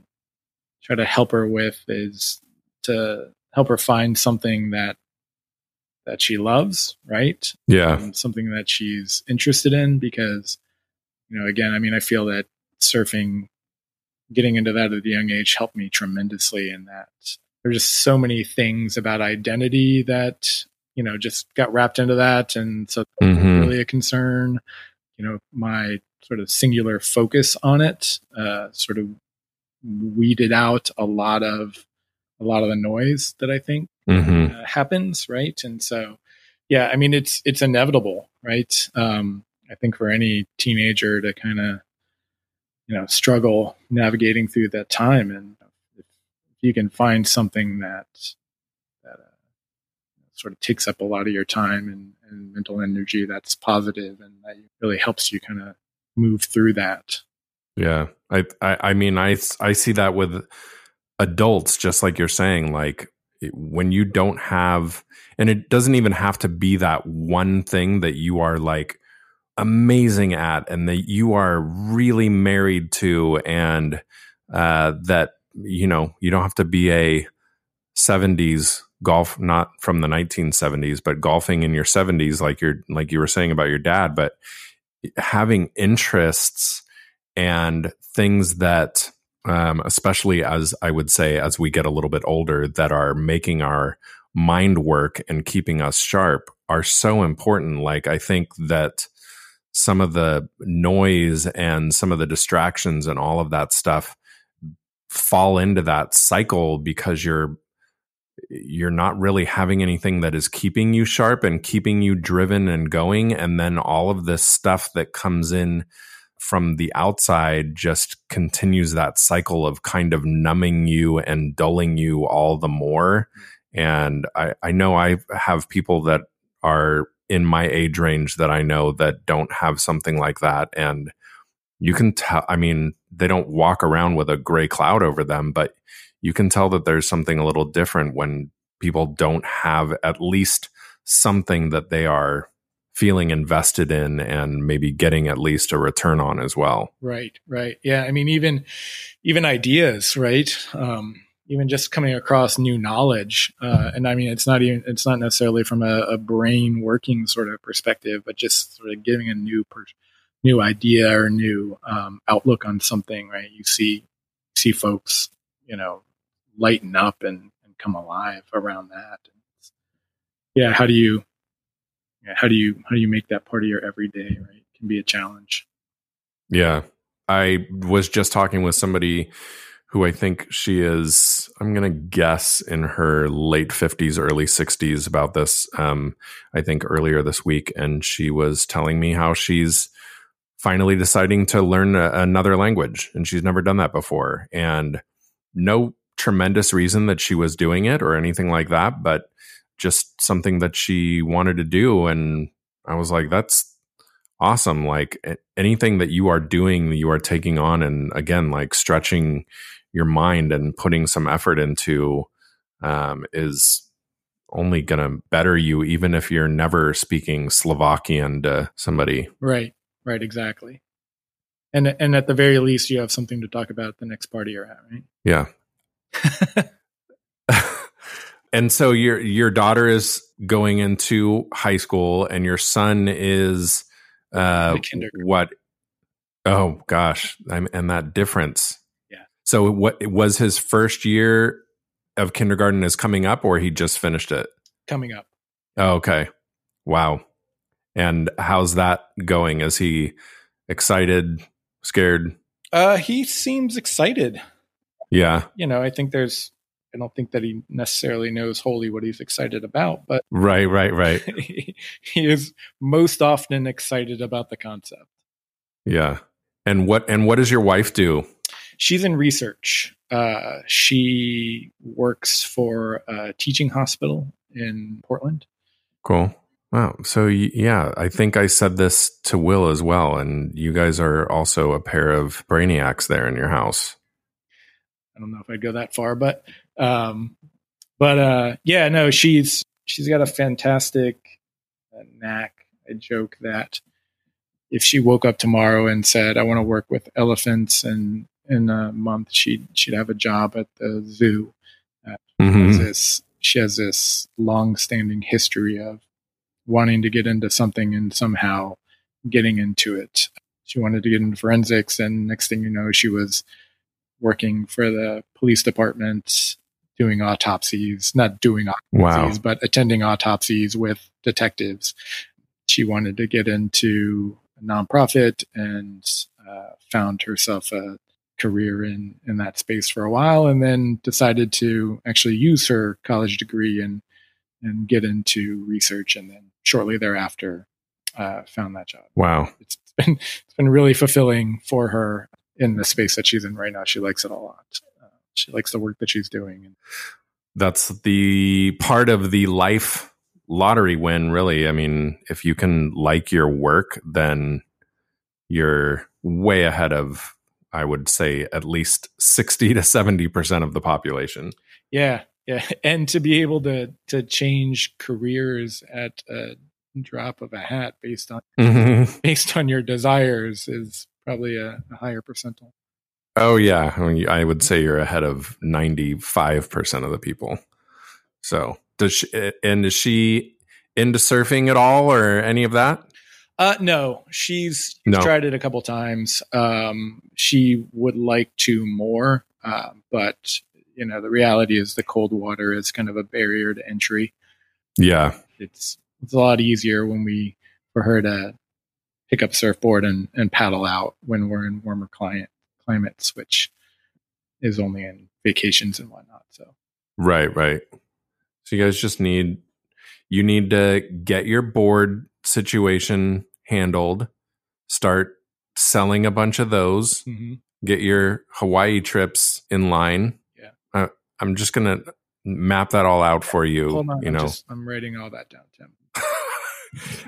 try to help her with is to help her find something that that she loves, right? yeah um, something that she's interested in because you know again i mean i feel that surfing getting into that at a young age helped me tremendously in that there's just so many things about identity that you know just got wrapped into that and so Mhm. really a concern you know my sort of singular focus on it uh, sort of weeded out a lot of a lot of the noise that i think hmm uh, happens, right? And so, yeah, I mean, it's it's inevitable, right? Um, I think for any teenager to kind of, you know, struggle navigating through that time, and if, you can find something that sort of takes up a lot of your time and, and mental energy, that's positive and that really helps you kind of move through that. Yeah, I, I, I mean, I, I see that with adults, just like you're saying. Like when you don't have, and it doesn't even have to be that one thing that you are like amazing at, and that you are really married to, and uh, that you know you don't have to be a '70s golf, not from the 1970s, but golfing in your 70s, like you're like you were saying about your dad, but having interests and things that um, especially as i would say as we get a little bit older that are making our mind work and keeping us sharp are so important. Like i think that some of the noise and some of the distractions and all of that stuff fall into that cycle because you're you're not really having anything that is keeping you sharp and keeping you driven and going and then all of this stuff that comes in from the outside just continues that cycle of kind of numbing you and dulling you all the more. And i i know i have people that are in my age range that i know that don't have something like that. And you can tell i mean they don't walk around with a gray cloud over them but you can tell that there's something a little different when people don't have at least something that they are feeling invested in and maybe getting at least a return on as well. Right, right. Yeah, I mean even even ideas, right? Um even just coming across new knowledge uh, and i mean it's not even it's not necessarily from a, a brain working sort of perspective but just sort of giving a new per, new idea or new um, outlook on something right you see see folks you know lighten up and, and come alive around that. Yeah, how do you yeah, how do you how do you make that part of your everyday, right? It can be a challenge. Yeah. I was just talking with somebody who I think she is, I'm going to guess in her late 50s, early 60s about this, um, I think earlier this week. And she was telling me how she's finally deciding to learn a, another language. And she's never done that before. And no tremendous reason that she was doing it or anything like that, but just something that she wanted to do. And I was like, that's awesome. Like anything that you are doing, you are taking on, and again, like stretching your mind and putting some effort into um, is only going to better you, even if you're never speaking Slovakian to somebody. Right. Right. Exactly. And and at the very least, you have something to talk about the next party you're at, right? Yeah. and so your your daughter is going into high school, and your son is uh, what? Oh gosh, I'm, and that difference. Yeah. So what was his first year of kindergarten is coming up, or he just finished it? Coming up. Oh, okay. Wow. And how's that going? Is he excited, scared? Uh, he seems excited. Yeah. You know, I think there's I don't think that he necessarily knows wholly what he's excited about, but right, right, right. he, he is most often excited about the concept. Yeah. And what and what does your wife do? She's in research. Uh, she works for a teaching hospital in Portland. Cool. Wow. So yeah, I think I said this to Will as well, and you guys are also a pair of brainiacs there in your house. I don't know if I'd go that far, but um, but uh, yeah, no, she's she's got a fantastic uh, knack. I joke that if she woke up tomorrow and said, "I want to work with elephants," and in a month she'd she'd have a job at the zoo. Uh, mm-hmm. has this, she has this long-standing history of wanting to get into something and somehow getting into it. She wanted to get into forensics, and next thing you know, she was working for the police department doing autopsies, not doing autopsies, wow. but attending autopsies with detectives. She wanted to get into a nonprofit and uh, found herself a career in in that space for a while, and then decided to actually use her college degree and and get into research, and then shortly thereafter uh, found that job. Wow, it's been it's been really fulfilling for her in the space that she's in right now. She likes it a lot she likes the work that she's doing. That's the part of the life lottery win, really. I mean, if you can like your work, then you're way ahead of, I would say, at least 60 to 70% of the population. Yeah. Yeah. And to be able to, to change careers at a drop of a hat based on, mm-hmm. based on your desires is probably a, a higher percentile. Oh yeah, I, mean, I would say you're ahead of ninety five percent of the people. So does she, and is she into surfing at all or any of that? Uh, no, she's no. tried it a couple times. Um, she would like to more, uh, but you know the reality is the cold water is kind of a barrier to entry. Yeah, it's it's a lot easier when we for her to pick up surfboard and, and paddle out when we're in warmer client climates, which is only in vacations and whatnot. So right, right. So you guys just need you need to get your board situation handled. Start selling a bunch of those. Mm-hmm. Get your Hawaii trips in line. Yeah, uh, I'm just gonna map that all out for you. Hold on, you I'm know, just, I'm writing all that down, Tim.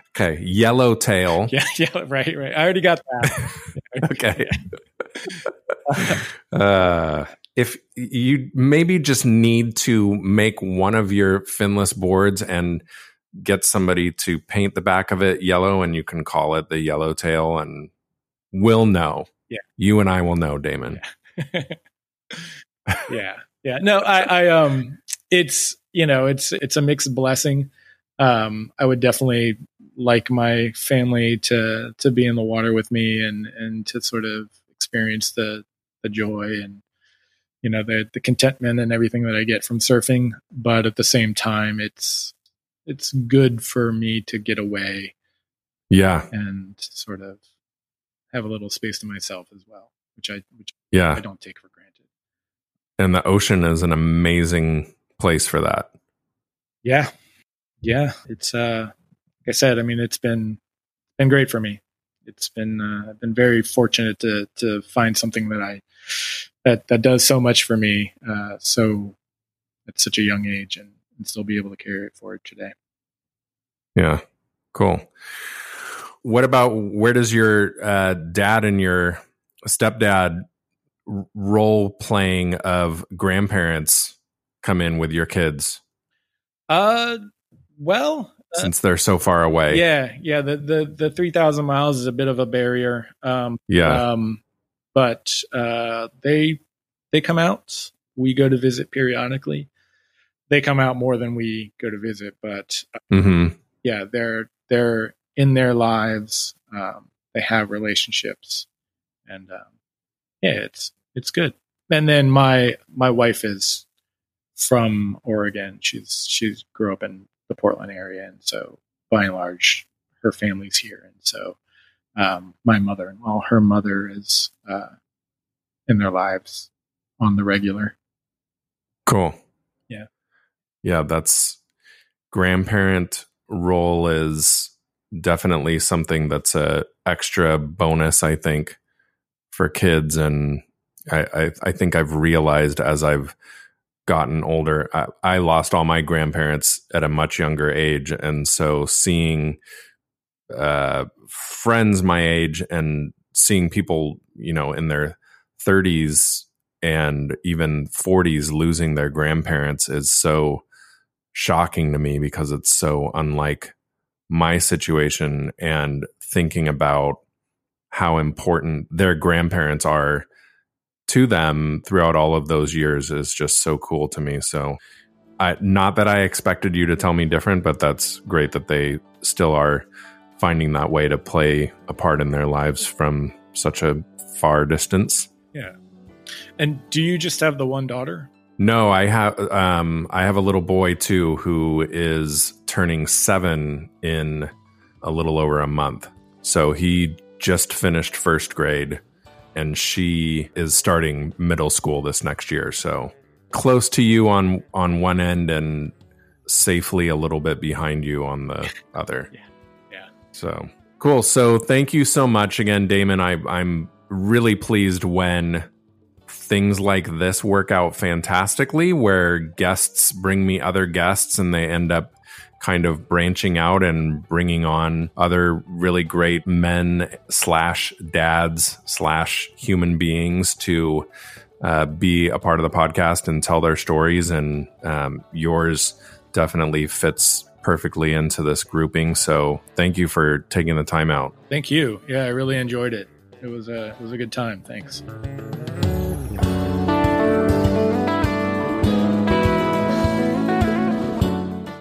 Okay, yellowtail. Yeah, yeah, right, right. I already got that. okay. uh, if you maybe just need to make one of your finless boards and get somebody to paint the back of it yellow and you can call it the yellowtail and we'll know. Yeah. You and I will know, Damon. Yeah. yeah. yeah. No, I, I, um, it's, you know, it's, it's a mixed blessing. Um, I would definitely like my family to, to be in the water with me and, and to sort of experience the the joy and you know the the contentment and everything that I get from surfing, but at the same time, it's it's good for me to get away. Yeah, and sort of have a little space to myself as well, which I which yeah I don't take for granted. And the ocean is an amazing place for that. Yeah, yeah, it's uh, like I said, I mean, it's been been great for me. It's been uh, I've been very fortunate to to find something that I that that does so much for me. Uh, so at such a young age, and, and still be able to carry it forward today. Yeah, cool. What about where does your uh, dad and your stepdad role playing of grandparents come in with your kids? Uh, well, uh, since they're so far away. Yeah, yeah. The the the three thousand miles is a bit of a barrier. Um, yeah. Um, but uh, they they come out. We go to visit periodically. They come out more than we go to visit, but uh, mm-hmm. yeah, they're they're in their lives. Um, they have relationships, and um, yeah, it's it's good. And then my my wife is from Oregon. She's she's grew up in the Portland area, and so by and large, her family's here, and so um, my mother and well, her mother is uh, in their lives on the regular. Cool. Yeah. Yeah, that's grandparent role is definitely something that's a extra bonus, I think, for kids. And I, I, I think I've realized as I've gotten older, I, I lost all my grandparents at a much younger age. And so seeing uh, friends my age and seeing people, you know, in their 30s and even 40s losing their grandparents is so shocking to me because it's so unlike my situation and thinking about how important their grandparents are to them throughout all of those years is just so cool to me. So, I, not that I expected you to tell me different, but that's great that they still are finding that way to play a part in their lives from such a far distance. Yeah. And do you just have the one daughter? No, I have um I have a little boy too who is turning 7 in a little over a month. So he just finished first grade and she is starting middle school this next year. So close to you on on one end and safely a little bit behind you on the other. yeah. Yeah. So cool. So thank you so much again, Damon. I I'm really pleased when things like this work out fantastically where guests bring me other guests and they end up kind of branching out and bringing on other really great men slash dads slash human beings to uh, be a part of the podcast and tell their stories. And um, yours definitely fits perfectly into this grouping. So thank you for taking the time out. Thank you. Yeah, I really enjoyed it. It was a it was a good time. Thanks.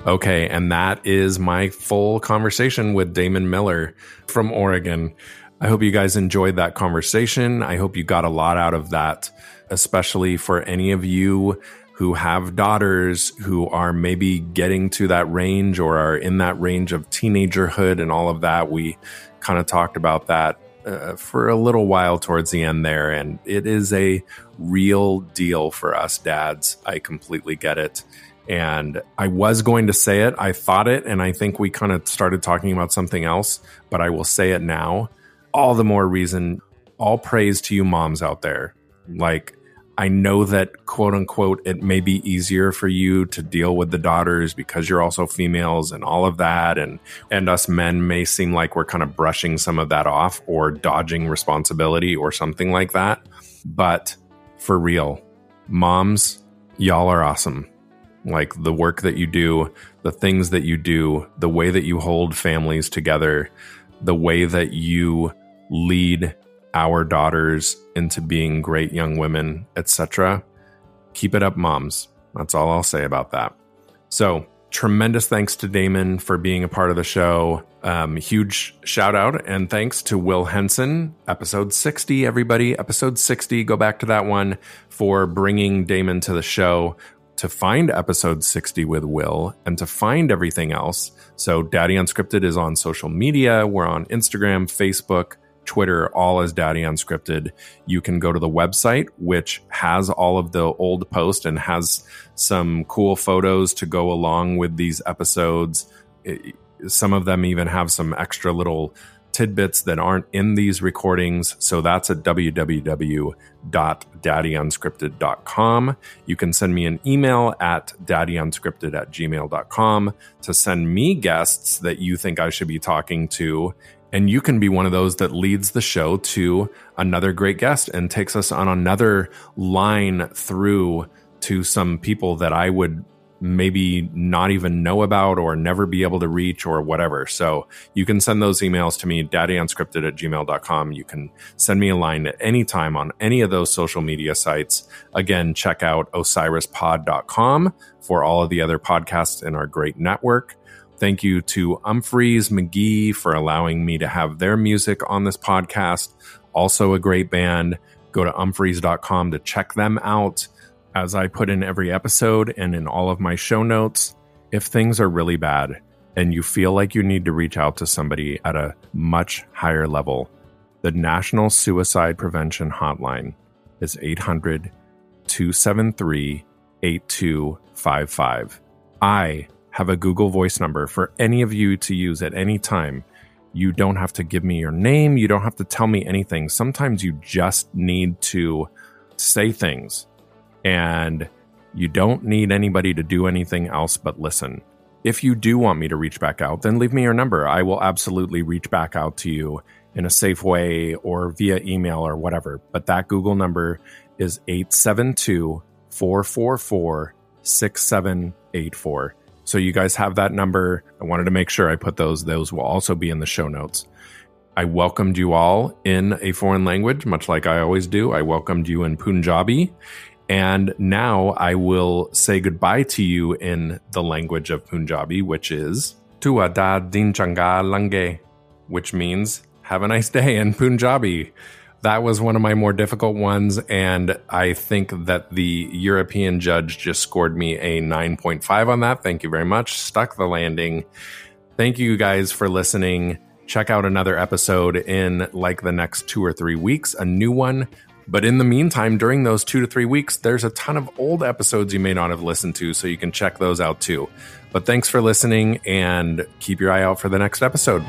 Okay, and that is my full conversation with Damon Miller from Oregon. I hope you guys enjoyed that conversation. I hope you got a lot out of that, especially for any of you who have daughters who are maybe getting to that range or are in that range of teenagerhood and all of that. We kind of talked about that uh, for a little while towards the end there, and it is a real deal for us dads. I completely get it. And I was going to say it. I thought it. And I think we kind of started talking about something else, but I will say it now. All the more reason, all praise to you moms out there. Like, I know that quote unquote, it may be easier for you to deal with the daughters because you're also females and all of that. And, and us men may seem like we're kind of brushing some of that off or dodging responsibility or something like that. But for real, moms, y'all are awesome like the work that you do, the things that you do, the way that you hold families together, the way that you lead our daughters into being great young women, etc. Keep it up, moms. That's all I'll say about that. So, tremendous thanks to Damon for being a part of the show. Um, huge shout out and thanks to Will Henson, episode 60, everybody. Episode 60, go back to that one for bringing Damon to the show. To find episode 60 with Will and to find everything else. So, Daddy Unscripted is on social media. We're on Instagram, Facebook, Twitter, all as Daddy Unscripted. You can go to the website, which has all of the old posts and has some cool photos to go along with these episodes. It, some of them even have some extra little tidbits that aren't in these recordings. So that's at www.daddyunscripted.com. You can send me an email at daddyunscripted at gmail.com to send me guests that you think I should be talking to. And you can be one of those that leads the show to another great guest and takes us on another line through to some people that I would maybe not even know about or never be able to reach or whatever. So you can send those emails to me, daddyunscripted at gmail.com. You can send me a line at any time on any of those social media sites. Again, check out osirispod.com for all of the other podcasts in our great network. Thank you to Umphrey's McGee for allowing me to have their music on this podcast. Also, a great band. Go to umphreys.com to check them out. As I put in every episode and in all of my show notes, if things are really bad and you feel like you need to reach out to somebody at a much higher level, the National Suicide Prevention Hotline is 800 273 8255. I have a Google Voice number for any of you to use at any time. You don't have to give me your name. You don't have to tell me anything. Sometimes you just need to say things and you don't need anybody to do anything else but listen. If you do want me to reach back out, then leave me your number. I will absolutely reach back out to you in a safe way or via email or whatever. But that Google number is 872 444 6784. So you guys have that number. I wanted to make sure I put those. Those will also be in the show notes. I welcomed you all in a foreign language, much like I always do. I welcomed you in Punjabi. And now I will say goodbye to you in the language of Punjabi, which is Tua da din changa lange, which means have a nice day in Punjabi that was one of my more difficult ones. And I think that the European judge just scored me a 9.5 on that. Thank you very much. Stuck the landing. Thank you guys for listening. Check out another episode in like the next two or three weeks, a new one. But in the meantime, during those two to three weeks, there's a ton of old episodes you may not have listened to, so you can check those out too. But thanks for listening and keep your eye out for the next episode.